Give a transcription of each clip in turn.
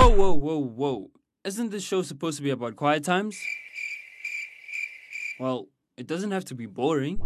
Whoa, whoa, whoa, whoa. Isn't this show supposed to be about quiet times? Well, it doesn't have to be boring.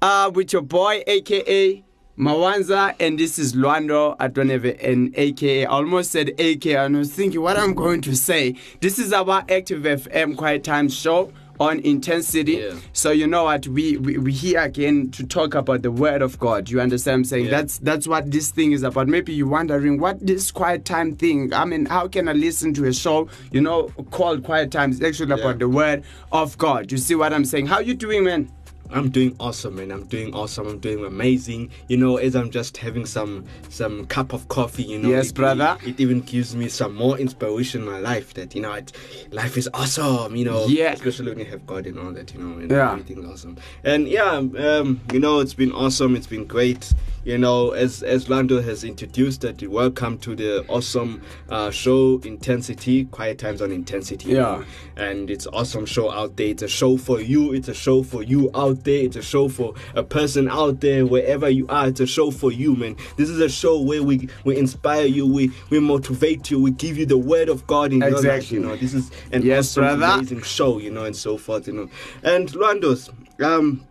Uh, with your boy, aka Mawanza, and this is Lwando Adoneve, and aka. I almost said aka, and I was thinking what I'm going to say. This is our Active FM Quiet Time show on intensity. Yeah. So you know what we, we we here again to talk about the word of God. You understand I'm saying? Yeah. That's that's what this thing is about. Maybe you're wondering what this quiet time thing. I mean, how can I listen to a show, you know, called Quiet Time? It's actually Yeah. about the word of God. You see what I'm saying? How you doing, man? I'm doing awesome, man. I'm doing awesome. I'm doing amazing. You know, as I'm just having some some cup of coffee, you know. Yes, it, brother. It, it even gives me some more inspiration in my life that you know, it, life is awesome. You know, Yeah. Especially when you have God and all that. You know, and Yeah. everything's awesome. And yeah, um, you know, it's been awesome. It's been great. You know, as as Lwando has introduced that, welcome to the awesome uh, show Intensity, Quiet Times on Intensity. Yeah. and it's awesome show out there. It's a show for you. It's a show for you out there. It's a show for a person out there wherever you are. It's a show for you, man. This is a show where we we inspire you, we we motivate you, we give you the word of God in your life. You know, this is an Yes, awesome, brother. amazing show. You know, and so forth. You know, and Lwando's um.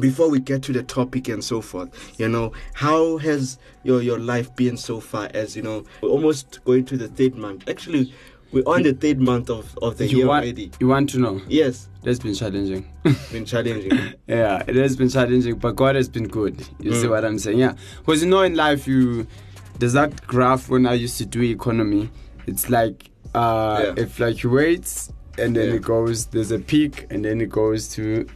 Before we get to the topic and so forth, you know, how has your your life been so far? As you know, we're almost going to the third month. Actually, we're on the third month of of the you year want already. you want to know? Yes, it has been challenging. been challenging. yeah, it has been challenging, but God has been good. You see Mm. what I'm saying? Yeah, because you know in life you there's that graph when I used to do economy. It's like uh, Yeah. it fluctuates and then Yeah. it goes. There's a peak and then it goes to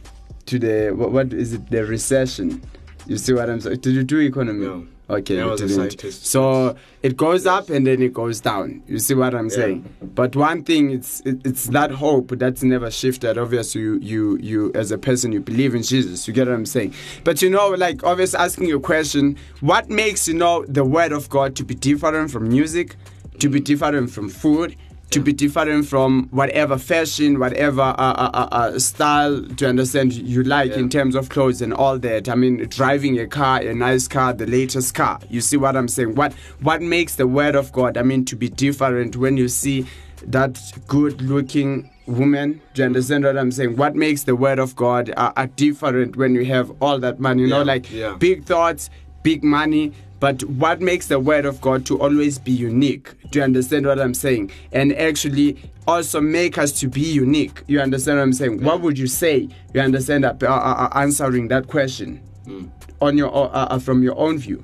to the what, what is it? The recession. You see what I'm saying? Did you do economy? No. Okay, I didn't. So it goes up and then it goes down. You see what I'm Yeah. saying? But one thing, it's it, it's that hope that's never shifted. Obviously, you you you as a person you believe in Jesus. You get what I'm saying? But you know, like obviously asking your question, what makes you know the word of God to be different from music, to be different from food? To be different from whatever fashion, whatever uh, uh, uh, uh, style, to understand you like Yeah. in terms of clothes and all that. I mean, driving a car, a nice car, the latest car. You see what I'm saying? What what makes the word of God? I mean, to be different when you see that good-looking woman. Do you understand what I'm saying? What makes the word of God uh, uh, different when you have all that money? You know, like yeah. big thoughts, big money. But what makes the word of God to always be unique? Do you understand what I'm saying? And actually also make us to be unique. You understand what I'm saying? What would you say? You understand that uh, uh, answering that question Mm. on your uh, uh, from your own view.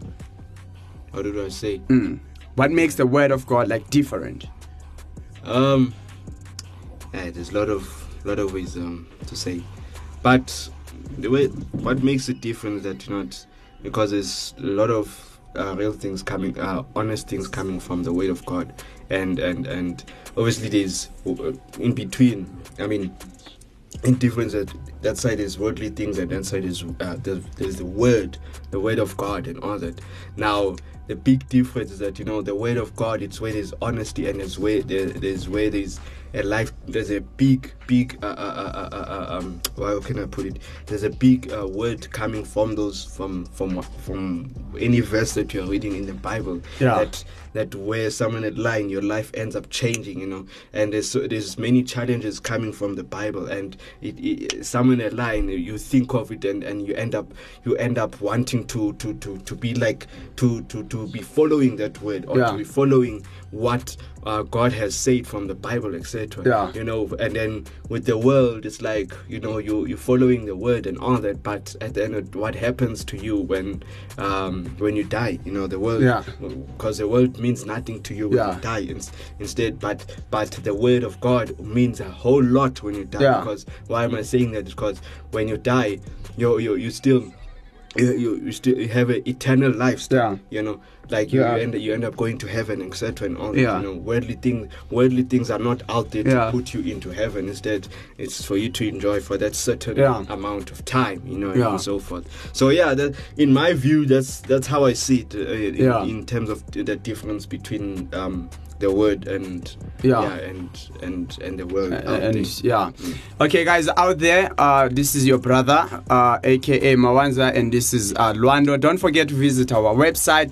What did I say? Mm. What makes the word of God like different? Um, yeah, there's a lot of lot of ways um to say, but the way what makes it different is that you know it's because there's a lot of uh, real things coming, uh, honest things coming from the word of God, and and and obviously there's uh, in between. I mean, in difference that that side is worldly things and that side is uh, there's, there's the word the word of god and all that now the big difference is that you know the word of god it's where there's honesty and it's where there, there's where there's a life there's a big big uh, uh, uh, uh, uh, um how can i put it there's a big uh, word coming from those from from from any verse that you're reading in the bible Yeah. that that where someone at line your life ends up changing you know and there's so there's many challenges coming from the bible and it, it someone at line you think of it and, and you end up you end up wanting to to to, to be like to, to to be following that word or Yeah. to be following what uh, god has said from the bible etc Yeah. you know and then with the world it's like you know you you're following the word and all that but at the end of what happens to you when um when you die you know the world Yeah. because the world means nothing to you when Yeah. you die ins- instead but but the word of god means a whole lot when you die because why am i saying that because when you die you you you still you, you, you still you have an eternal life still, Yeah. you know like you, Yeah. you end you end up going to heaven etc and all Yeah. that you know worldly things worldly things are not out there to put you into heaven instead it's for you to enjoy for that certain Yeah. amount of time you know Yeah. and so forth so yeah that, in my view that's that's how i see it uh, in, Yeah. in terms of the difference between um the word and Yeah. and and and the world. And yeah okay guys out there uh this is your brother uh aka mawanza and this is uh lwando don't forget to visit our website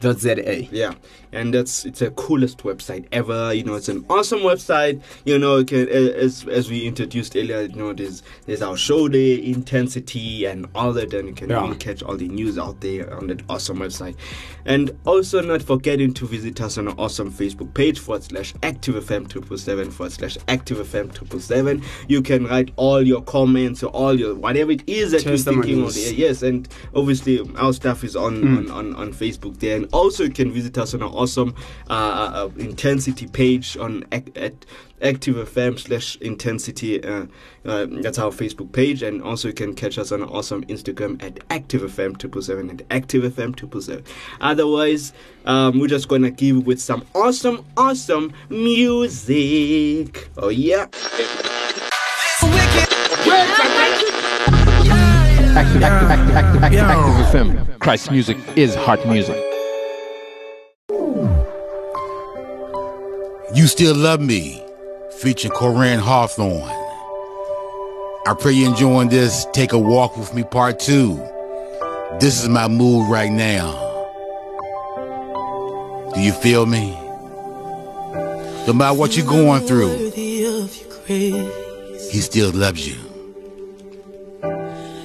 www.activefm.co.za Yeah, and that's it's the coolest website ever. You know, it's an awesome website. You know, can, as as we introduced earlier, you know, there's there's our show day, intensity, and all that, and you can Yeah. really catch all the news out there on that awesome website. And also, not forgetting to visit us on our awesome Facebook page forward slash ActiveFM triple seven forward slash ActiveFM triple seven. You can write all your comments or all your whatever it is that you're thinking of. Testimonies. Yes, and obviously our stuff is on, Mm. on, on, on Facebook there. And also you can visit us on our awesome uh, uh, intensity page on at Active FM slash intensity. Uh, uh, that's our Facebook page. And also you can catch us on our awesome Instagram at Active FM triple seven and Active FM triple seven. Otherwise, um, we're just gonna give with some awesome, awesome music. Oh yeah. Active, active, active, active, active, active FM. Christ music is heart music. You Still Love Me, featuring Corinne Hawthorne. I pray you're enjoying this Take a Walk with Me Part 2. This is my mood right now. Do you feel me? No matter what you're going through, Worthy of your grace, he still loves you.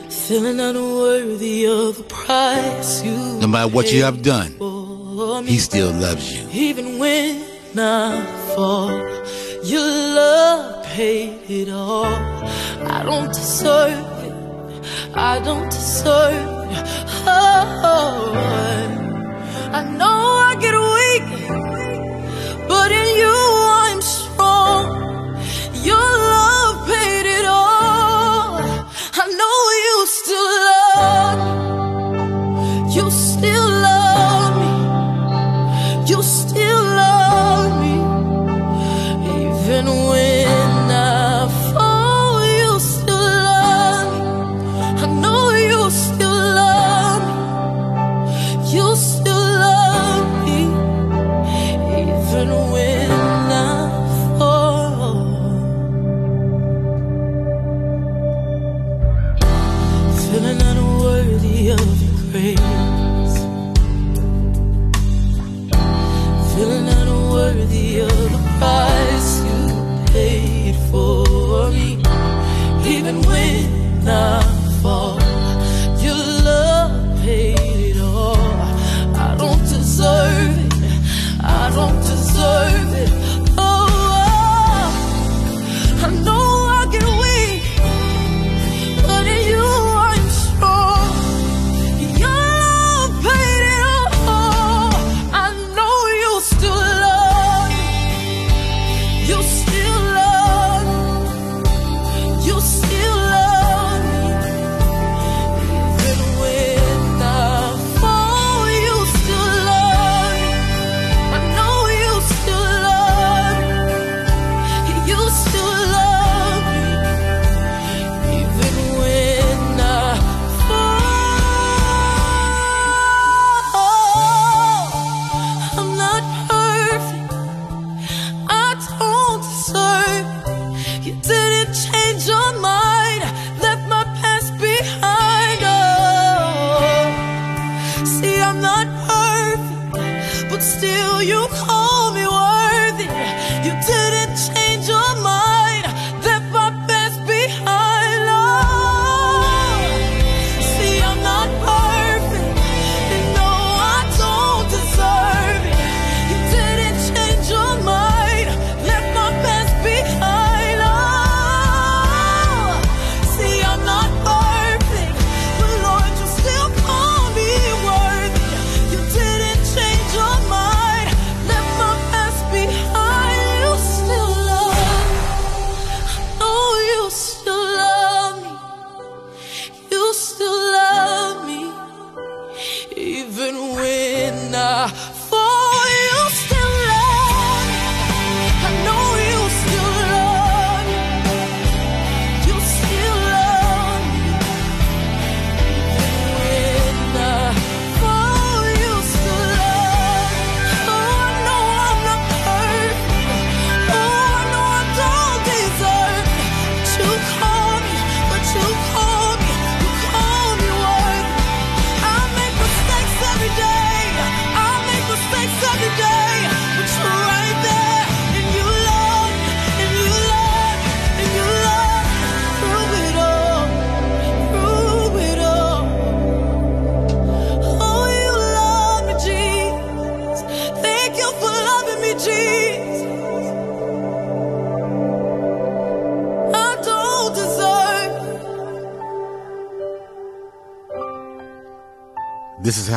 feeling unworthy of the price you No matter what you have done, he still loves you. Even when I fall, your love paid it all. I don't deserve it. I don't deserve it. Oh, I know I get weak, but in you Of the price you paid for me. Even when I fall,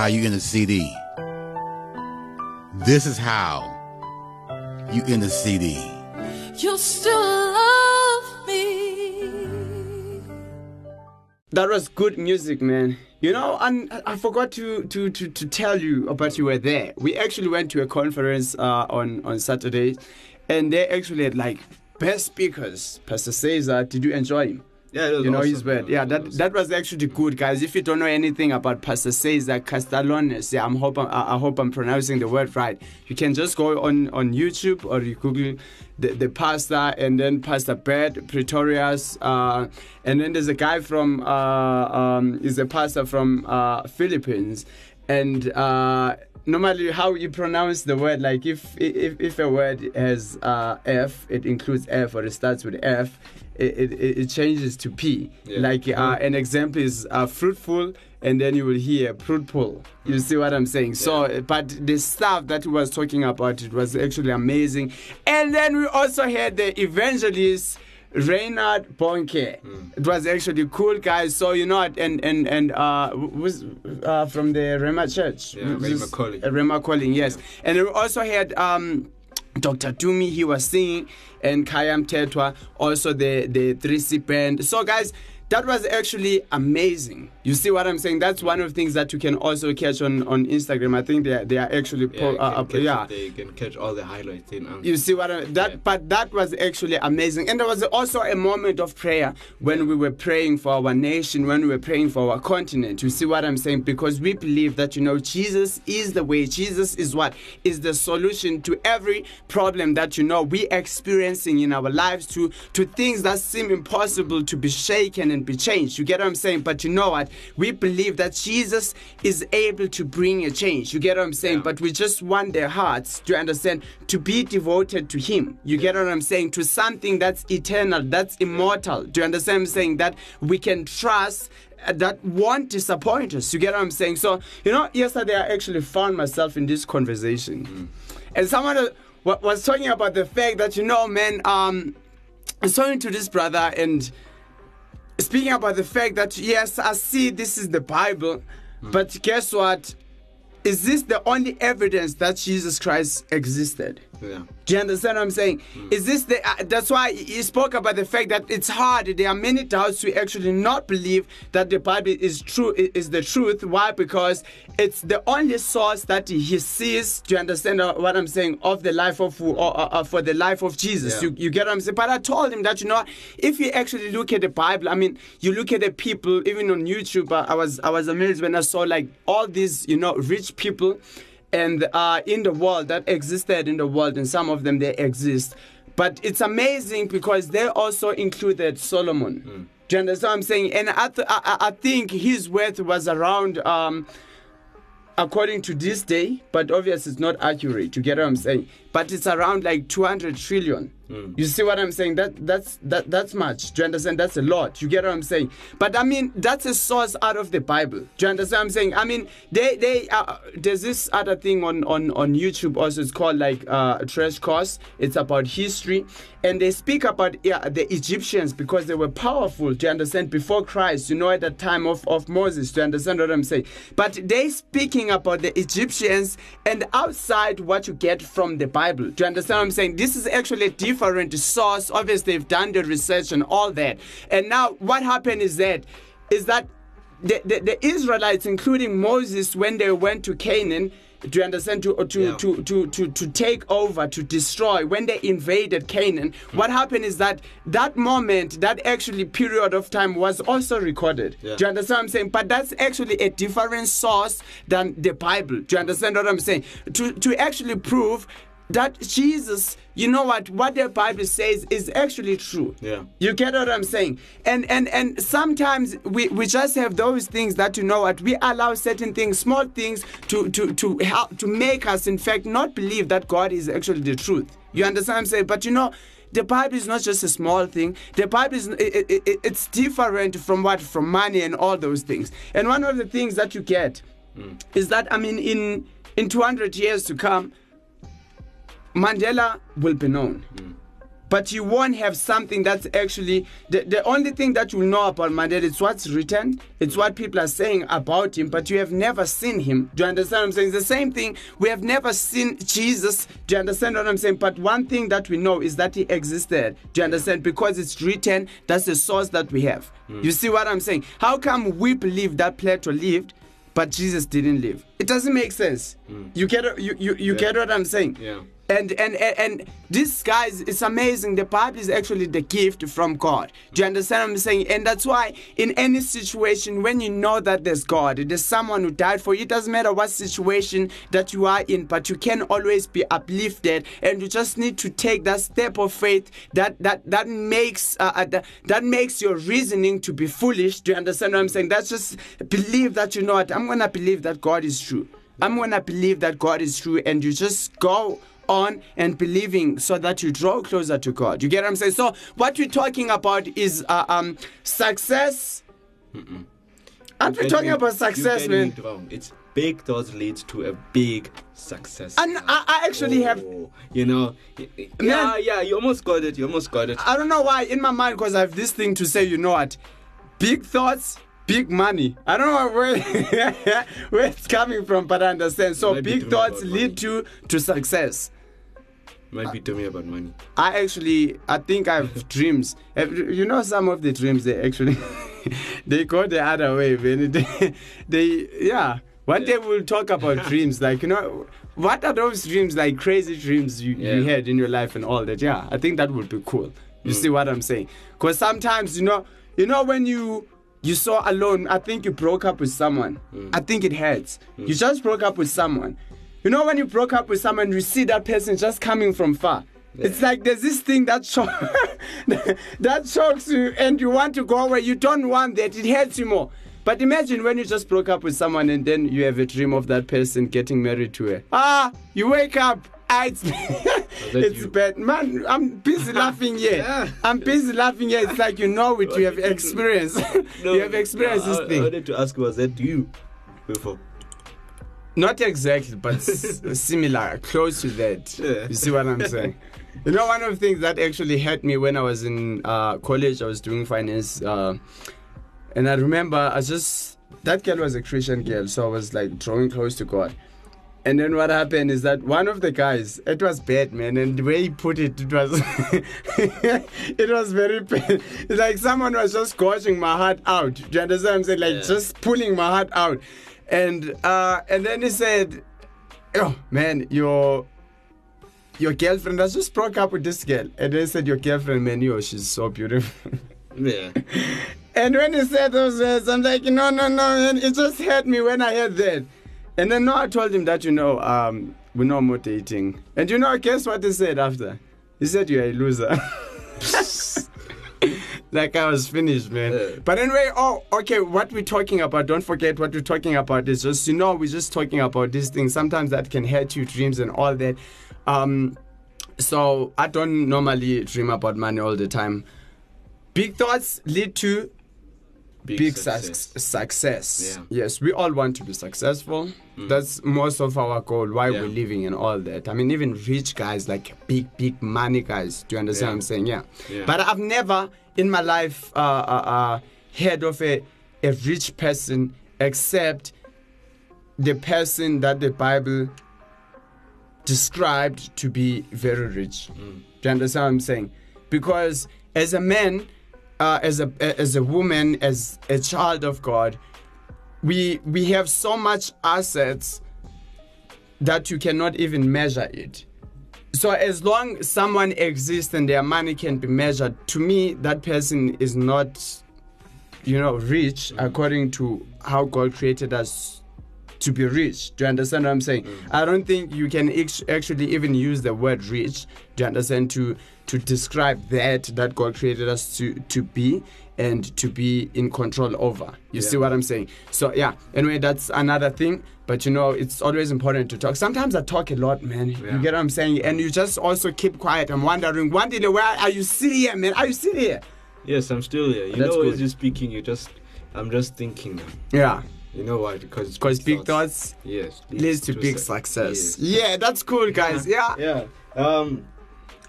how you end a CD. This is how you end a CD. You still love me. That was good music, man. You know, and I forgot to, to, to, to tell you about you were there. We actually went to a conference uh, on, on Saturday, and they actually had like best speakers. Pastor Caesar, did you enjoy him? Yeah, it was you know awesome. his word. Yeah, that was- that was actually good, guys. If you don't know anything about Pastor Caesar Castellanos, yeah, I'm hope I'm, I I hope I'm pronouncing the word right. You can just go on on YouTube or you Google the, the pastor and then Pastor Bert Pretorius, uh, and then there's a guy from uh, um, is a pastor from uh, Philippines, and. Uh, Normally, how you pronounce the word, like if if, if a word has uh, F, it includes F or it starts with F, it, it, it changes to P. Yeah. Like uh, an example is uh, fruitful, and then you will hear fruitful. You see what I'm saying? So, uh, but the stuff that he was talking about, it was actually amazing. And then we also had the evangelist. Reinhard Bonnke. It was actually cool, guys. So you know, and and and uh, was uh, from the Rhema Church. Yeah, Rhema Calling. Rhema Calling, yes. And we also had um, Dr. Tumi, he was singing, and Khaya Mthethwa, also the, the 3C band. So, guys, that was actually amazing. You see what I'm saying? That's one of the things that you can also catch on, on Instagram. I think they are, they are actually, Yeah, po- you uh, can uh, catch yeah. you can catch all the highlights in. Um, You see what I that Yeah. but that was actually amazing. And there was also a moment of prayer when we were praying for our nation, when we were praying for our continent. You see what I'm saying? Because we believe that you know Jesus is the way. Jesus is what is the solution to every problem that you know we experiencing in our lives to to things that seem impossible to be shaken and be changed. You get what I'm saying? But you know what? We believe that Jesus is able to bring a change. You get what I'm saying? Yeah. But we just want their hearts to understand to be devoted to him. You get what i'm saying? To something that's eternal that's immortal. Do you understand what i'm saying? That we can trust uh, that won't disappoint us. You get what i'm saying? So you know yesterday i actually found myself in this conversation. And someone uh, was talking about the fact that you know man um I was talking to this brother and speaking about the fact that yes, I see this is the Bible, hmm. but guess what? Is this the only evidence that Jesus Christ existed? Yeah. Do you understand what I'm saying? Is this the? Uh, that's why he spoke about the fact that it's hard. There are many doubts to actually not believe that the Bible is true. Is the truth? Why? Because it's the only source that he sees. Do you understand uh, what I'm saying? Of the life of or, uh, uh, for the life of Jesus. Yeah. You, you get what I'm saying? But I told him that you know, if you actually look at the Bible, I mean, you look at the people even on YouTube. Uh, I was I was amazed when I saw like all these you know rich people and uh, in the world that existed in the world, and some of them they exist. But it's amazing because they also included Solomon. Do you understand what I'm saying? And I, th- I I think his worth was around, um, according to this day, but obviously it's not accurate. You get what I'm saying? But it's around like 200 trillion. You see what I'm saying? That that's that that's much. Do you understand? That's a lot. You get what I'm saying? But I mean, that's a source out of the Bible. Do you understand what I'm saying? I mean, they they uh, there's this other thing on on on YouTube also. It's called like uh, Crash Course. It's about history, and they speak about yeah, the Egyptians because they were powerful. Do you understand? Before Christ, you know, at the time of of Moses. Do you understand what I'm saying? But they speaking about the Egyptians and outside what you get from the Bible. Do you understand what I'm saying? This is actually a different source. Obviously, they've done the research and all that. And now, what happened is that is that the, the, the Israelites, including Moses, when they went to Canaan, do you understand? To to, Yeah. to, to, to to take over, to destroy. When they invaded Canaan, what happened is that that moment, that actually period of time, was also recorded. Yeah. Do you understand what I'm saying? But that's actually a different source than the Bible. Do you understand what I'm saying? To to actually prove that Jesus, you know what, what the Bible says is actually true. Yeah. You get what I'm saying? And and and sometimes we, we just have those things that you know what we allow certain things, small things, to to to help to make us in fact not believe that God is actually the truth. You understand what I'm saying? But you know. The Bible is not just a small thing. The Bible is it, it, it- it's different from what from money and all those things. And one of the things that you get hmm. is that I mean in in 200 years to come, Mandela will be known. Hmm. but you won't have something that's actually the, the only thing that you know about Mandela is what's written, it's what people are saying about him, but you have never seen him. Do you understand what I'm saying? It's the same thing. We have never seen Jesus. Do you understand what I'm saying? But one thing that we know is that he existed. Do you understand? Because it's written, that's the source that we have. Hmm. You see what I'm saying? How come we believe that Plato lived? But Jesus didn't live. It doesn't make sense. Hmm. You get you you, you get what I'm saying? Yeah. And, and and this guys, it's amazing. The Bible is actually the gift from God. Do you understand what I'm saying? And that's why in any situation, when you know that there's God, there's someone who died for you. It doesn't matter what situation that you are in, but you can always be uplifted, and you just need to take that step of faith that that that makes uh, uh, that, that makes your reasoning to be foolish. Do you understand what I'm saying? That's just believe that you know what I'm gonna believe that God is true. I'm gonna believe that God is true, and you just go on and believing so that you draw closer to God. You get what I'm saying? So what we're talking about is uh, um success. Aren't we talking getting- about success, man? it. It's big thoughts leads to a big success. And I, I actually have Oh, you know, yeah, yeah, you almost got it. You almost got it. I don't know why in my mind because I have this thing to say, you know what? Big thoughts, big money. I don't know where, where it's coming from, but I understand. So big thoughts lead to to success. Might be telling me about money. I actually, I think I have dreams. You know, some of the dreams they actually they go the other way, man. They, they yeah. One day we'll talk about dreams, like you know, what are those dreams, like crazy dreams you, you had in your life and all that. Yeah, I think that would be cool. You Mm. see what I'm saying? Because sometimes you know, you know when you you saw alone, I think you broke up with someone. Mm. I think it hurts. You just broke up with someone. You know when you broke up with someone, you see that person just coming from far. It's like there's this thing that shock that shocks you, and you want to go away. You don't want that. It hurts you more. But imagine when you just broke up with someone and then you have a dream of that person getting married to her. Ah, you wake up. Ah, it's it's you? bad, man. I'm busy laughing here. Yeah. I'm busy laughing here. It's like you know it. You have experienced. you have experienced no, this I, thing. I wanted to ask, was that you before? Not exactly, but similar, close to that. Yeah. You see what I'm saying? You know, one of the things that actually hurt me when I was in uh, college, I was doing finance, uh, and I remember I just that girl was a Christian girl, so I was like drawing close to God. And then what happened is that one of the guys, it was bad, man, and the way he put it, it was, it was very bad. It's like someone was just gouging my heart out. Do you understand what I'm saying? Like Yeah. just pulling my heart out. And uh, and then he said, "Oh man, your your girlfriend I just broke up with this girl." And then he said, "Your girlfriend, man, yo, she's so beautiful." Yeah. And when he said those words, I'm like, no, no, no, man. It just hurt me when I heard that. And then now I told him that, you know, um, we're no more dating. And you know, guess what he said after? He said, you're a loser. like I was finished, man. Yeah. But anyway, oh, okay, what we're talking about, don't forget what we're talking about is just, you know, we're just talking about these things. Sometimes that can hurt you, dreams and all that. Um, so I don't normally dream about money all the time. Big thoughts lead to big, success. success. Yeah. Yes, we all want to be successful. That's most of our goal, why Yeah. we're living and all that. I mean, even rich guys, like big, big money guys. Do you understand Yeah. what I'm saying? Yeah. Yeah. But I've never in my life uh, uh, uh, heard of a, a rich person except the person that the Bible described to be very rich. Mm. Do you understand what I'm saying? Because as a man, uh, as a as a woman, as a child of God, we we have so much assets that you cannot even measure it. So as long someone exists and their money can be measured, to me that person is not, you know, rich according to how God created us to be rich. Do you understand what I'm saying? I don't think you can ex- actually even use the word rich. Do you understand to to describe that that God created us to to be and to be in control over. You see what I'm saying? So yeah. Anyway, that's another thing. But you know, it's always important to talk. Sometimes I talk a lot, man. You get what I'm saying? And you just also keep quiet. I'm wondering, one day, where are you still here, man? Are you still here? Yes, I'm still here. You That's know, as you're speaking, you just, I'm just thinking. Yeah. You know why? Because Because big thoughts Yes. leads to big su- success. yes. Yeah, that's cool, guys. Yeah. Yeah. Um.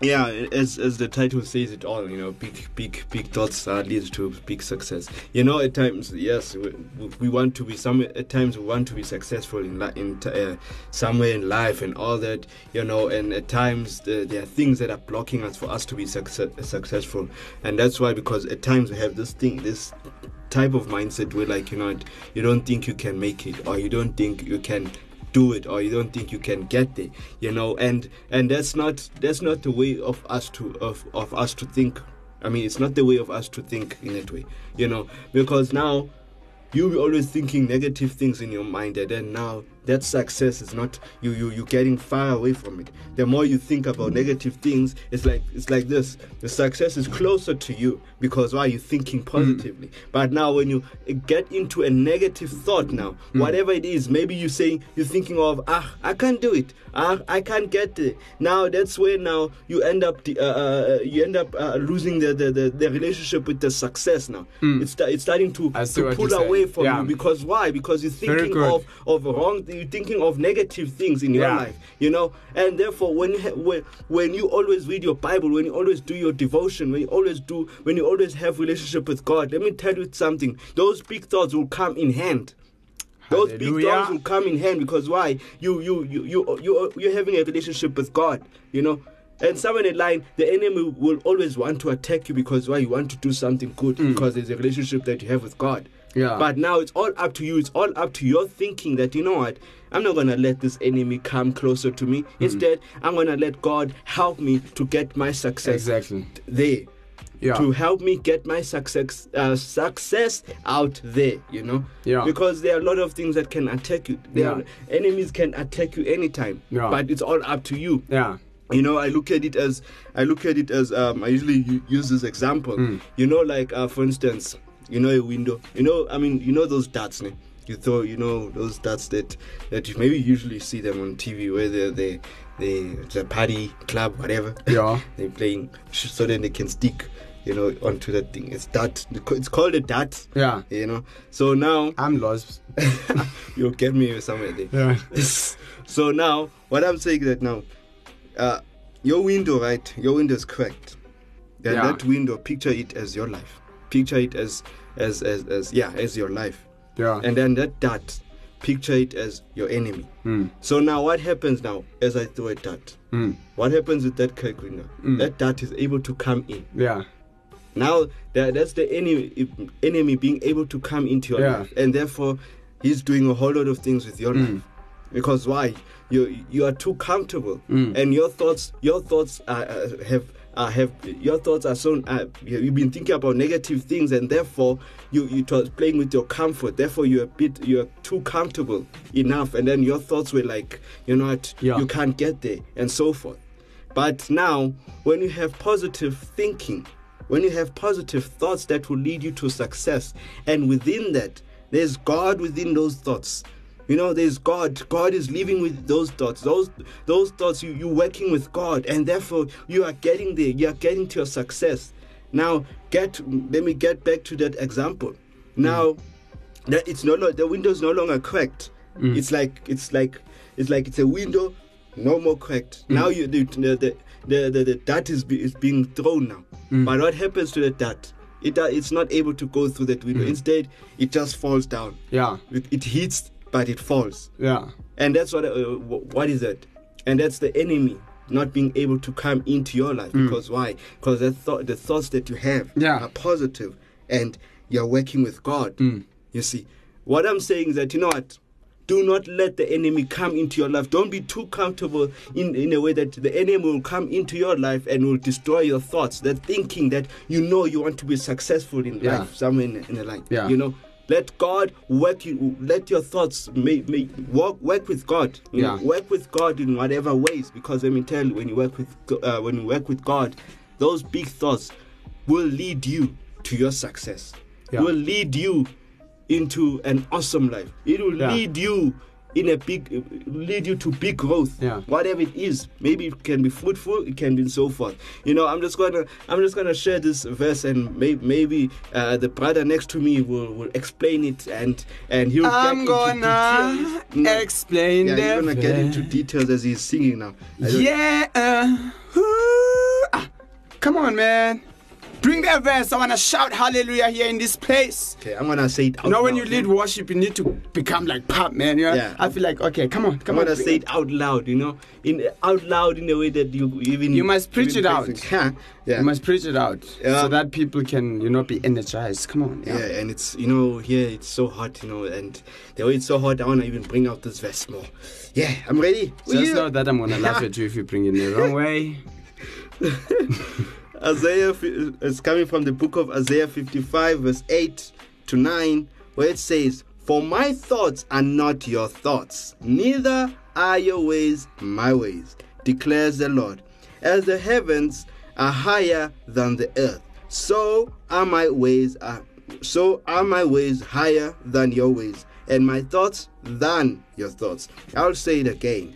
Yeah, as as the title says it all, you know, big big big thoughts uh, leads to big success. You know, at times, yes, we, we want to be some. At times, we want to be successful in li- in uh, somewhere in life and all that. You know, and at times the, there are things that are blocking us for us to be success, successful, and that's why because at times we have this thing, this type of mindset where like you know you don't think you can make it or you don't think you can do it or you don't think you can get there you know? And and that's not that's not the way of us to of, of us to think. I mean it's not the way of us to think in that way you know? Because now you're always thinking negative things in your mind and then now that success is not you you you getting far away from it. The more you think about negative things it's like it's like this. The success is closer to you because why? You're thinking positively. But now when you get into a negative thought now whatever it is maybe you saying you're thinking of ah i can't do it. Ah i can't get it. Now that's where now you end up the, uh, uh, you end up uh, losing the, the, the the relationship with the success now. It's it's starting to, to pull away from Yeah. you because why? Because you're thinking of of wrong you're thinking of negative things in your Yeah. life you know? And therefore when you when, when you always read your bible when you always do your devotion when you always do when you always have relationship with god let me tell you something. Those big thoughts will come in hand. Those big thoughts will come in hand because why? You you you you you you're having a relationship with god you know? And somewhere in line, the enemy will always want to attack you because why? You want to do something good hmm. because there's a relationship that you have with God. Mm. Yeah. But now it's all up to you. It's all up to your thinking that you know what, I'm not gonna let this enemy come closer to me. Mm. Instead, I'm gonna let God help me to get my success Exactly. there. Yeah. To help me get my success uh, success out there, you know. Yeah. Because there are a lot of things that can attack you. There Yeah. are, enemies can attack you anytime. Yeah. But it's all up to you Yeah. you know i look at it as i look at it as um, i usually use this example Hmm. you know like uh, for instance you know a window you know i mean you know those darts ne? you throw you know those darts that that you maybe usually see them on tv where they they it's a party club whatever Yeah. they're playing so then they can stick you know onto that thing it's dart it's called a dart Yeah. you know so now I'm lost. you'll get me somewhere there Yeah. so now what i'm saying that now uh your window right your window is cracked Yeah. that window picture it as your life picture it as as as, as yeah as your life Yeah. and then that dart picture it as your enemy Mm. so now what happens now as i throw a dart Mm. what happens with that window Mm. that dart is able to come in Yeah. now that, that's the enemy enemy being able to come into your Yeah. life and therefore he's doing a whole lot of things with your Mm. life because why you you are too comfortable Mm. and your thoughts your thoughts are, uh, have uh, have your thoughts are so uh, you- you've been thinking about negative things and therefore you you was playing with your comfort therefore you're a bit you're too comfortable enough and then your thoughts were like you know what Yeah. you can't get there and so forth but now, when you have positive thinking, when you have positive thoughts that will lead you to success, and within that, there's God within those thoughts. You know, there's God. God is living with those thoughts. Those those thoughts, you you working with God, and therefore you are getting there. You are getting to your success. Now, get let me get back to that example. Mm. Now, that it's no lo- the window is no longer cracked. Mm. It's like it's like it's like it's a window, no more cracked. Mm. Now you the the the the, the, dart is be, is being thrown now. But what happens to the dart? It it's not able to go through that window. Instead, it just falls down. Yeah. It, it hits, but it falls. Yeah. And that's what uh, what is it? And that's the enemy not being able to come into your life because why? Because the thought the thoughts that you have Yeah. are positive and you're working with God. You see, what I'm saying is that you know what? Do not let the enemy come into your life. Don't be too comfortable in, in a way that the enemy will come into your life and will destroy your thoughts. That thinking that you know you want to be successful in Yeah. life, somewhere in, in the life. Yeah. You know, let God work you. Let your thoughts make, make work work with God. You know, Yeah. work with God in whatever ways. Because let me tell you, when you work with uh, when you work with God, those big thoughts will lead you to your success. Yeah. Will lead you into an awesome life. It will Yeah. lead you in a big lead you to big growth Yeah. whatever it is maybe it can be fruitful it can be so forth you know i'm just gonna i'm just gonna share this verse and may, maybe uh, the brother next to me will, will explain it and and he'll I'm gonna. No. explain yeah, he's gonna get into details as he's singing now Yeah. uh, Ooh. Come on, man. Bring that verse. I want to shout hallelujah here in this place. Okay, I'm gonna say it out You know, when you lead worship, you need to become like pop, man. You know? Yeah. I feel like, okay, come on, I'm come on. gonna say it. out loud, you know, in out loud in a way that you even You must preach it out. Yeah, yeah. You must preach it out Yeah. so that people can, you know, be energized. Come on. yeah, and it's you know here it's so hot, you know, and the way it's so hot, I wanna even bring out this verse more. Yeah, I'm ready. Just Yeah. know that I'm gonna laugh at you if you bring it in the wrong way. Isaiah is coming from the book of Isaiah 55, verse 8 to 9, where it says, For my thoughts are not your thoughts, neither are your ways my ways, declares the Lord. As the heavens are higher than the earth, so are my ways are so are my ways higher than your ways, and my thoughts than your thoughts. I'll say it again.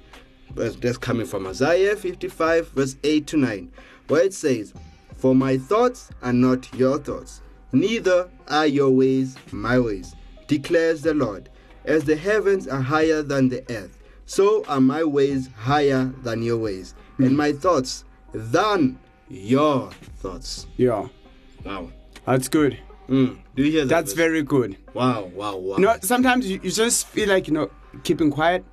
That's coming from Isaiah 55, verse 8 to 9, where it says, For my thoughts are not your thoughts, neither are your ways my ways, declares the Lord. As the heavens are higher than the earth, so are my ways higher than your ways, and my thoughts than your thoughts. Yeah, Wow. that's good. Mm. Do you hear that? That's verse? very good. Wow, wow, wow. You know, sometimes you, you just feel like, you know, keeping quiet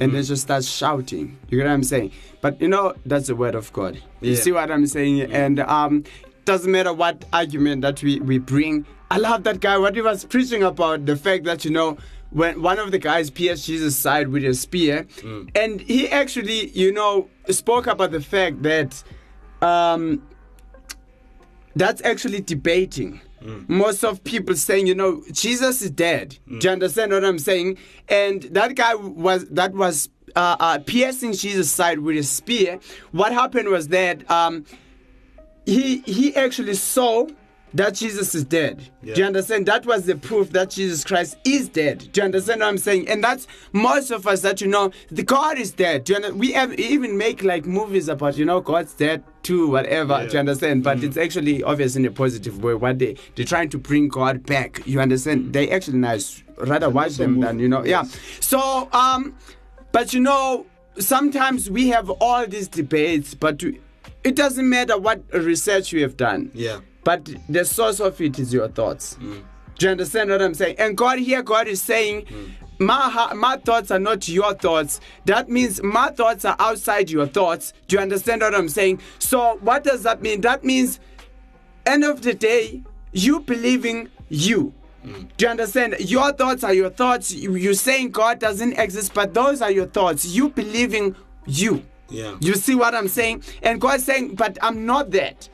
and then just start shouting. You get what I'm saying? But, you know, that's the word of God. You Yeah. see what I'm saying? And um, doesn't matter what argument that we, we bring. I love that guy, what he was preaching about, the fact that, you know, when one of the guys pierced Jesus' side with a spear, and he actually, you know, spoke about the fact that um, that's actually debating. Most of people saying, you know, Jesus is dead. Do you understand what I'm saying? And that guy was that was uh, uh, piercing Jesus' side with a spear. What happened was that um, he he actually saw that Jesus is dead. Do you understand? That was the proof that Jesus Christ is dead. Do you understand what I'm saying? And that's most of us that you know, the God is dead. Do you under- we have, even make like movies about you know God's dead too, whatever. Do you understand? But it's actually obvious in a positive way. What they they're trying to bring God back. You understand? They actually nice. Rather watch them than you know. Yeah. So um, but you know, sometimes we have all these debates, but it doesn't matter what research you have done. Yeah. But the source of it is your thoughts. Mm. Do you understand what I'm saying? And God here, God is saying, mm. my, my thoughts are not your thoughts. That means my thoughts are outside your thoughts. Do you understand what I'm saying? So, what does that mean? That means, end of the day, you believing you. Mm. Do you understand? Your thoughts are your thoughts. You- You're saying God doesn't exist, but those are your thoughts. You believing you. Yeah. You see what I'm saying? And God's saying, but I'm not that.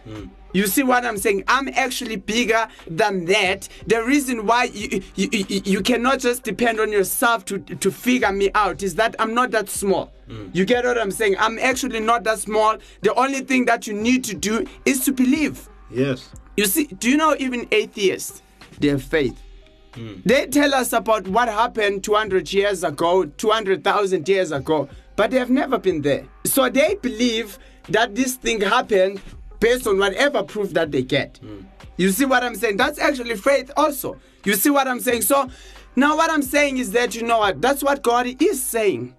You see what I'm saying? I'm actually bigger than that. The reason why you, you, you, you cannot just depend on yourself to, to figure me out is that I'm not that small. Mm. You get what I'm saying? I'm actually not that small. The only thing that you need to do is to believe. Yes. You see, do you know even atheists, they have faith. Mm. They tell us about what happened 200 years ago, 200,000 years ago, but they have never been there. So they believe that this thing happened based on whatever proof that they get. You see what I'm saying? That's actually faith also. You see what I'm saying? So now what I'm saying is that you know what? That's what God is saying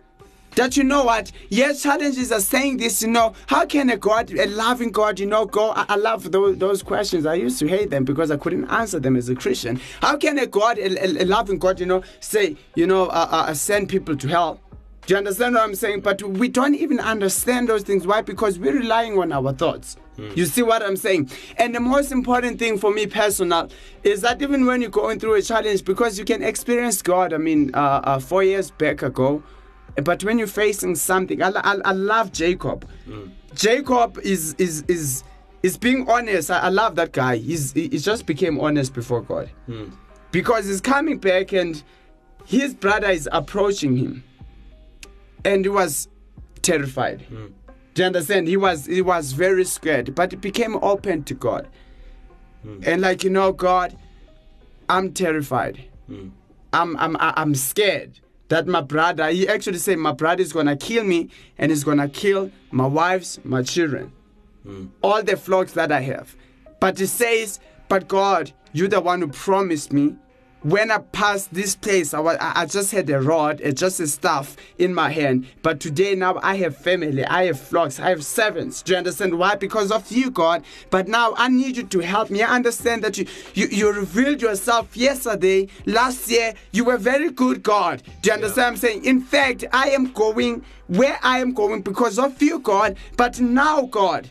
that you know what yes challenges are saying this you know how can a god a loving god you know go i, I love those, those questions i used to hate them because i couldn't answer them as a christian how can a god a, a- a loving god you know say you know uh, uh, send people to hell do you understand what i'm saying but we don't even understand those things why because we're relying on our thoughts you see what I'm saying? And the most important thing for me personal is that even when you're going through a challenge, because you can experience God. I mean, uh, uh, four years back ago, but when you're facing something, I, I, I love Jacob. Jacob is is is is being honest. I, I love that guy. He's he, he just became honest before God, because he's coming back and his brother is approaching him, and he was terrified. Hmm. Do you understand? He was he was very scared, but he became open to God, hmm. and like you know, God, I'm terrified. Hmm. I'm I'm I- I'm scared that my brother. He actually said my brother is gonna kill me and he's gonna kill my wives, my children, all the flocks that I have. But he says, but God, you're the one who promised me when I passed this place, I, was, I just had a rod, uh, just a staff in my hand. But today, now I have family, I have flocks, I have servants. Do you understand why? Because of you, God. But now I need you to help me. I understand that you, you, you revealed yourself yesterday, last year. You were very good, God. Do you understand what I'm saying? In fact, I am going where I am going because of you, God. But now, God,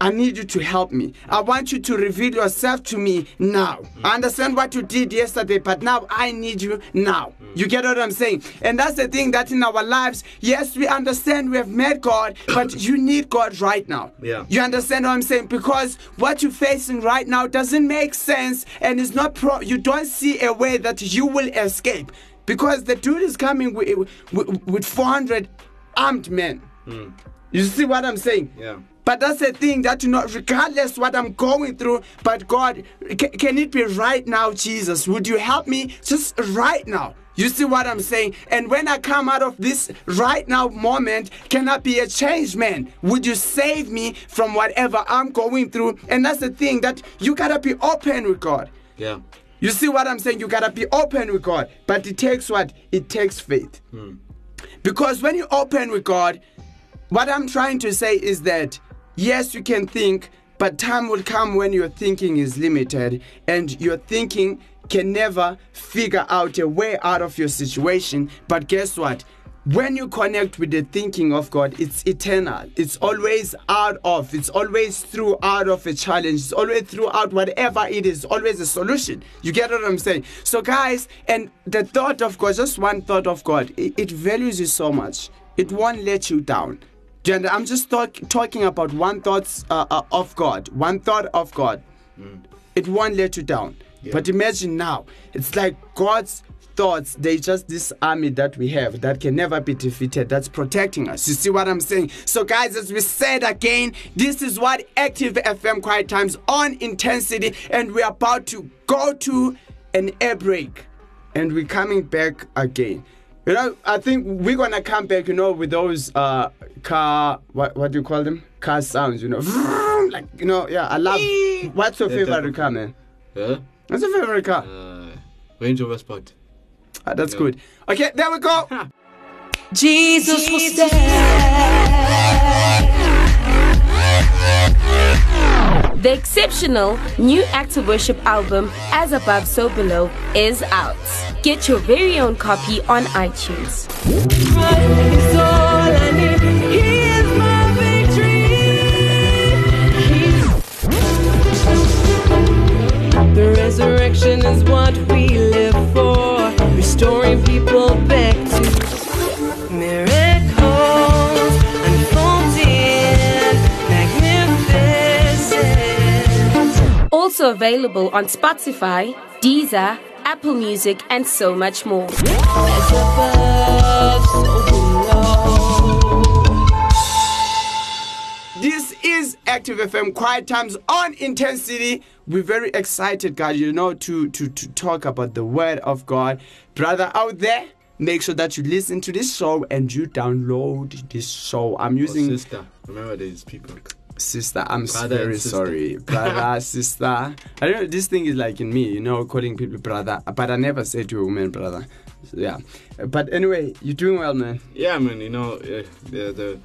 I need you to help me. I want you to reveal yourself to me now. I understand what you did yesterday, but now I need you now. Mm. You get what I'm saying? And that's the thing that in our lives, yes, we understand we have met God, but you need God right now. Yeah. You understand what I'm saying? Because what you're facing right now doesn't make sense and it's not pro you don't see a way that you will escape. Because the dude is coming with, with, with 400 armed men. Mm. You see what I'm saying? Yeah. But that's the thing that you know, regardless what I'm going through, but God, ca- can it be right now, Jesus? Would you help me just right now? You see what I'm saying? And when I come out of this right now moment, can I be a changed man? Would you save me from whatever I'm going through? And that's the thing that you gotta be open with God. Yeah. You see what I'm saying? You gotta be open with God. But it takes what? It takes faith. Hmm. Because when you open with God, what I'm trying to say is that yes, you can think, but time will come when your thinking is limited and your thinking can never figure out a way out of your situation. But guess what? When you connect with the thinking of God, it's eternal. It's always out of, it's always through out of a challenge. It's always throughout whatever it is, always a solution. You get what I'm saying? So, guys, and the thought of God, just one thought of God, it, it values you so much. It won't let you down. I'm just talk, talking about one thought uh, uh, of God, one thought of God. It won't let you down. But imagine now, it's like God's thoughts, they just this army that we have that can never be defeated, that's protecting us. You see what I'm saying? So, guys, as we said again, this is what Active FM Quiet Times on intensity, and we're about to go to an air break and we're coming back again. You know, I think we're gonna come back, you know, with those uh car what what do you call them? Car sounds, you know. Like you know, yeah, I love what's your favorite car, man? Yeah. What's your favorite car? Uh, Range Rover Sport. Ah, that's good. Okay, there we go. Jesus will stay. The exceptional new Act of Worship album, As Above, So Below, is out. Get your very own copy on iTunes. The resurrection is what we live for, restoring people back to Also available on Spotify, Deezer, Apple Music, and so much more. As above, so below. This is Active FM Quiet Times on Intensity. We're very excited, guys, you know, to, to, to talk about the Word of God. Brother out there, make sure that you listen to this show and you download this show. I'm Oh, using sister. Remember, there's people. Sister. I'm Brother very sorry. Brother, sister. I don't know, this thing is like in me, you know, calling people brother, but I never say to a woman brother. So, yeah. But anyway, you're doing well, man. Yeah, man. You know, uh, the the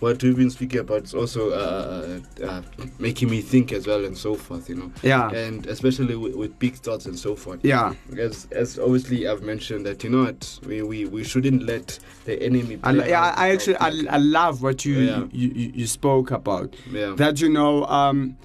what we've been speaking about is also uh, uh, making me think as well and so forth. You know. Yeah. And especially with, with big thoughts and so forth. Yeah. As as obviously I've mentioned that you know what we we, we shouldn't let the enemy. I, yeah, I actually I. I love what you, Yeah. you, you you spoke about. Yeah. That you know, um,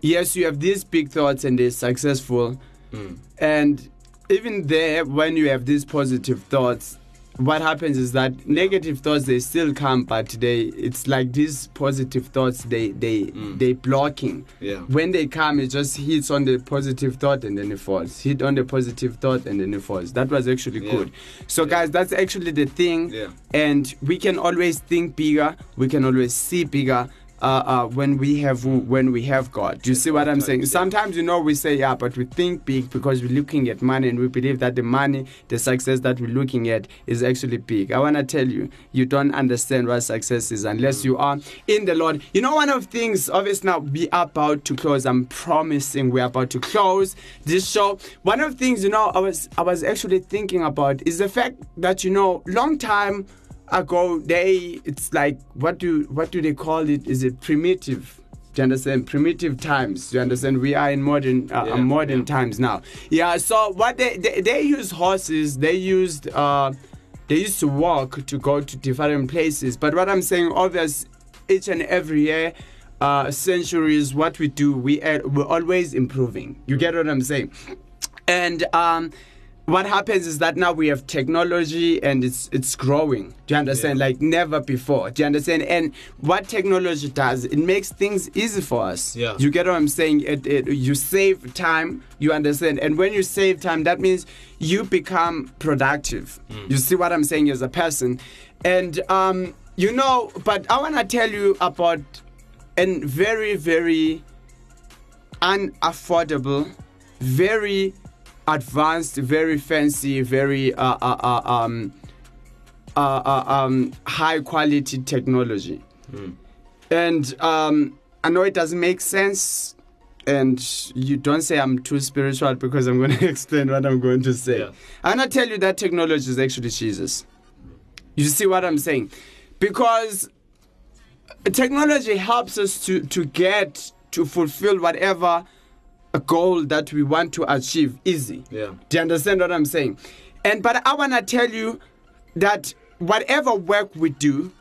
yes, you have these big thoughts and they're successful, Mm. and even there, when you have these positive thoughts, what happens is that negative thoughts they still come, but they it's like these positive thoughts they they Mm. they blocking. Yeah. When they come, it just hits on the positive thought and then it falls. Hit on the positive thought and then it falls. That was actually Yeah. good. So, Yeah. guys, that's actually the thing Yeah. and we can always think bigger we can always see bigger uh, uh, when we have when we have God. Do you see what I'm saying? Sometimes you know we say yeah, but we think big because we're looking at money and we believe that the money, the success that we're looking at is actually big. I want to tell you, you don't understand what success is unless you are in the Lord. You know, one of things, obviously now we are about to close. I'm promising we're about to close this show. One of the things, you know, I was I was actually thinking about is the fact that you know, long time ago they it's like what do what do they call it? Is it primitive? Do you understand? Primitive times. Do you understand? We are in modern uh, Yeah, modern yeah. times now. Yeah so what they they, they use horses they used uh they used to walk to go to different places. But what i'm saying obvious each and every year uh centuries what we do we are, we're always improving. You get what i'm saying? And um what happens is that now we have technology and it's it's growing. Do you understand? Like never before. Do you understand? And what technology does it makes things easy for us. Yeah. you get what i'm saying? It, it, you save time you understand? And when you save time that means you become productive. You see what i'm saying as a person? And um you know but i want to tell you about a very very unaffordable, very advanced, very fancy, very uh, uh, uh, um, uh, uh, um, high quality technology. And um, I know it doesn't make sense. And you don't say I'm too spiritual because I'm going to explain what I'm going to say. Yeah. I'm going to tell you that technology is actually Jesus. You see what I'm saying? Because technology helps us to to get to fulfill whatever goal that we want to achieve easy Yeah. do you understand what i'm saying and but i want to tell you that whatever work we do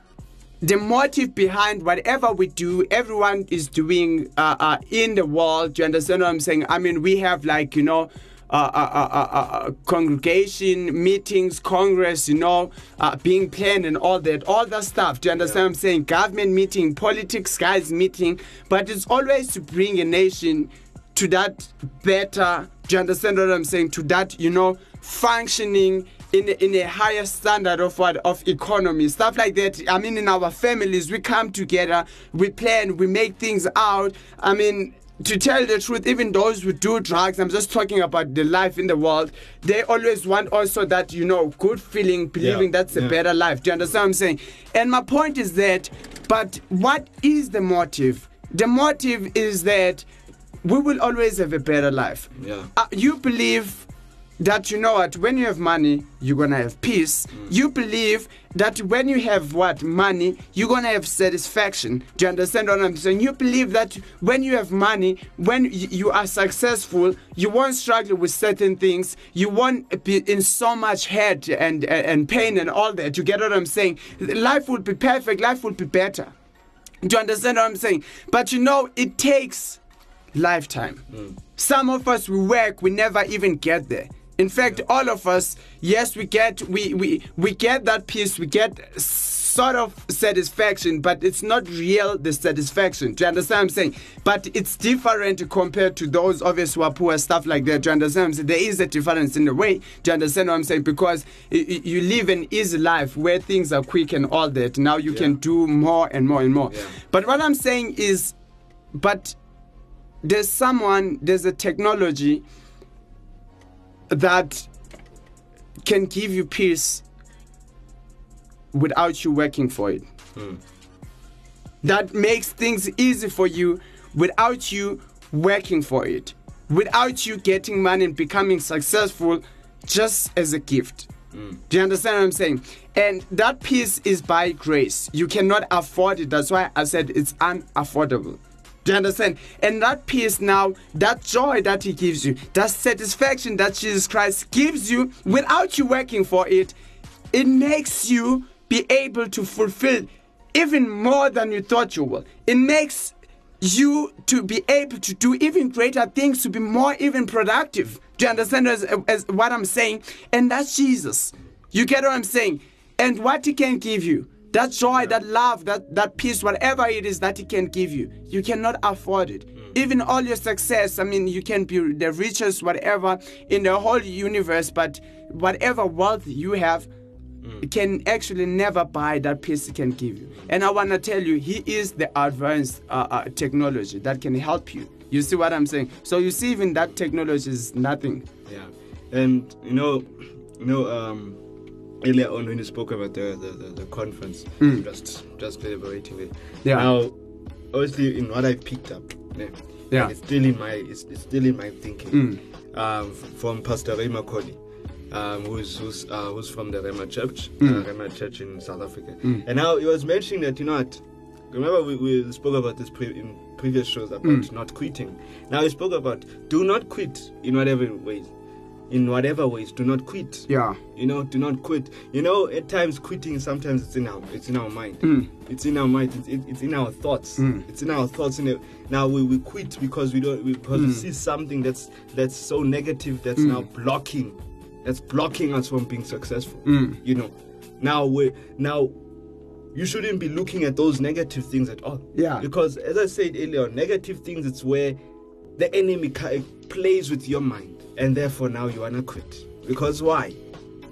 the motive behind whatever we do, everyone is doing uh, uh, in the world. Do you understand what I'm saying? I mean, we have like you know. Uh, uh, uh, uh, uh, congregation meetings, congress, you know, uh, being planned and all that, all that stuff. Do you understand what I'm saying? Government meeting, politics guys meeting, but it's always to bring a nation to that better. Do you understand what I'm saying? To that, you know, functioning in a, in a higher standard of what of economy stuff like that i mean in our families we come together we plan we make things out i mean to tell the truth even those who do drugs i'm just talking about the life in the world they always want also that you know good feeling believing Yeah, that's a yeah. better life do you understand what i'm saying and my point is that but what is the motive the motive is that we will always have a better life. Yeah. uh, you believe that you know what when you have money you're gonna have peace. You believe that when you have what money you're gonna have satisfaction. Do you understand what i'm saying? You believe that when you have money when you are successful you won't struggle with certain things. You won't be in so much hurt and and, and pain and all that. You get what i'm saying? Life would be perfect. Life would be better. Do you understand what i'm saying? But you know it takes lifetime. Hmm. Some of us we work, we never even get there. In fact, all of us, yes, we get we we we get that peace, we get sort of satisfaction, but it's not real the satisfaction. Do you understand what I'm saying? But it's different compared to those obvious who are poor, stuff like that. Do you understand what I'm saying? There is a difference in the way. Do you understand what I'm saying? Because you live an easy life where things are quick and all that. Now you can do more and more and more. Yeah. But what I'm saying is, but there's someone, there's a technology that can give you peace without you working for it. Hmm. That makes things easy for you without you working for it, without you getting money and becoming successful just as a gift. Hmm. Do you understand what I'm saying? And that peace is by grace. You cannot afford it. That's why I said it's unaffordable. Do you understand? And that peace now, that joy that He gives you, that satisfaction that Jesus Christ gives you without you working for it, it makes you be able to fulfill even more than you thought you will. It makes you to be able to do even greater things, to be more even productive. Do you understand as, as what I'm saying? And that's Jesus. You get what I'm saying? And what He can give you, that joy, that love, that, that peace, whatever it is that He can give you, you cannot afford it. Even all your success, I mean, you can be the richest, whatever, in the whole universe, but whatever wealth you have, can actually never buy that peace he can give you. And I want to tell you, he is the advanced uh, uh, technology that can help you. You see what I'm saying? So you see, even that technology is nothing. Yeah, and you know, you know, um, earlier on when you spoke about the the, the, the conference, just just elaborating it. Mm. Yeah. Now, obviously, in what I picked up, yeah, Yeah. Mm. it's still in my it's, it's still in my thinking. Um, from Pastor Ray McCauley. Um, who's who's uh, who's from the Rhema Church, Mm. uh, Rhema Church in South Africa, and now he was mentioning that you know what, remember we, we spoke about this pre- in previous shows about Mm. not quitting. Now we spoke about do not quit in whatever ways, in whatever ways, do not quit. Yeah. You know, do not quit. You know, at times quitting sometimes it's in our it's in our mind. Mm. It's in our mind. It's, it, it's in our thoughts. It's in our thoughts. In. Now we, we quit because we don't we, because Mm. we see something that's that's so negative that's now blocking that's blocking us from being successful. Mm. You know, now we now you shouldn't be looking at those negative things at all. Yeah. Because as I said earlier, negative things it's where the enemy plays with your mind, and therefore now you wanna quit. Because why?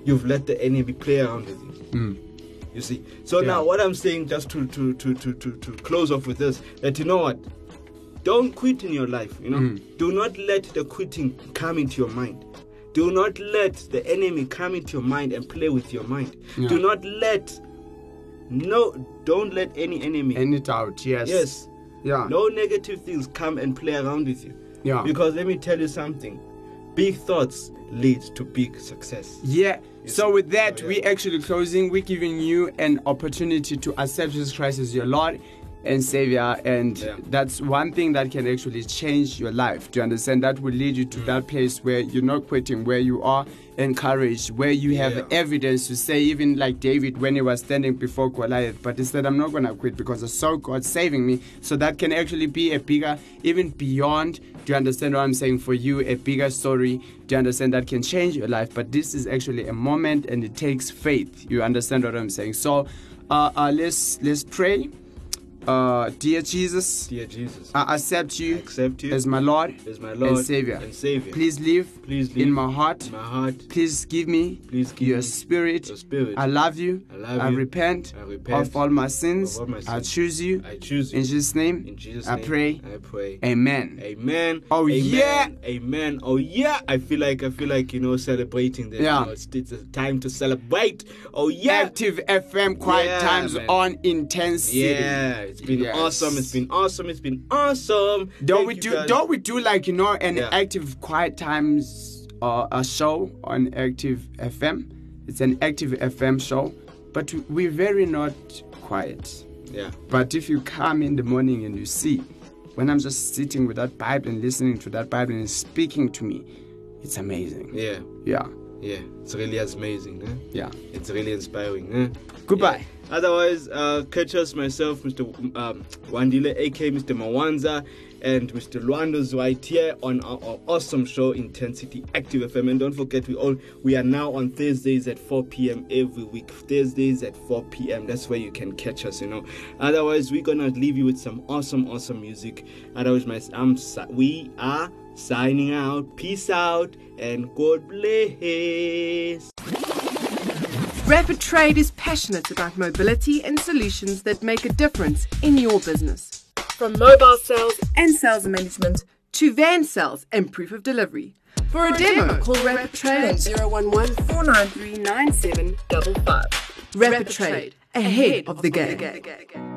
You've let the enemy play around with you. Hmm. You see. So now what I'm saying, just to to, to to to to close off with this, that you know what? Don't quit in your life. You know. Hmm. Do not let the quitting come into your mind. Do not let the enemy come into your mind and play with your mind. Do not let no don't let any enemy it out. Yes. yes Yeah. no negative things come and play around with you Yeah. because let me tell you something big thoughts lead to big success Yeah. So with that, Oh, we yeah. actually closing. We're giving you an opportunity to accept Jesus Christ as your Lord and Savior, and Yeah. that's one thing that can actually change your life. Do you understand? That will lead you to Mm. that place where you're not quitting, where you are encouraged, where you have Yeah. evidence to say, even like David when he was standing before Goliath, but he said, "I'm not gonna quit because I saw God saving me." So that can actually be a bigger, even beyond. Do you understand what I'm saying? For you, a bigger story. Do you understand that can change your life? But this is actually a moment, and it takes faith. You understand what I'm saying? So, uh, uh, let's let's pray. Uh, dear Jesus, dear jesus I accept you I accept you as my Lord, as my lord and Savior. and savior Please live, Please in my heart. in my heart Please give me Please give your me spirit. your spirit. I love you. I love you. repent, I repent of all my sins. all my I choose you. i choose you In Jesus' name, in jesus I pray. i pray Amen. Amen. Oh, Amen. yeah. Amen. Oh yeah. I feel like I feel like you know celebrating this. Yeah. You know, it's, it's time to celebrate. Oh yeah. Active FM, quiet Yeah, times man. on intensity. Yeah, it's been Yes. awesome. It's been awesome. It's been awesome. Don't Thank we do? guys. Don't we do like you know an Yeah. active quiet times uh, a show on Active FM? It's an Active FM show, but we're very not quiet. Yeah. But if you come in the morning and you see, when I'm just sitting with that Bible and listening to that Bible and speaking to me, it's amazing. Yeah. Yeah, Yeah. It's really amazing. Eh? yeah. It's really inspiring. Eh? Goodbye. Yeah. Otherwise, uh, catch us myself, Mr. Um, Wandile, aka Mr. Mawanza, and Mr. Lwando Zwait here on our, our awesome show, Intensity Active FM. And don't forget, we all we are now on Thursdays at 4 p.m. every week. Thursdays at 4 p.m. That's where you can catch us. You know. Otherwise, we're gonna leave you with some awesome, awesome music. Otherwise, my I'm we are signing out. Peace out and God bless. Rapid Trade is passionate about mobility and solutions that make a difference in your business. From mobile sales and sales management to van sales and proof of delivery. For a, demo, call Rapid Trade on 011 493 9755. Rapid Trade, ahead of the game. You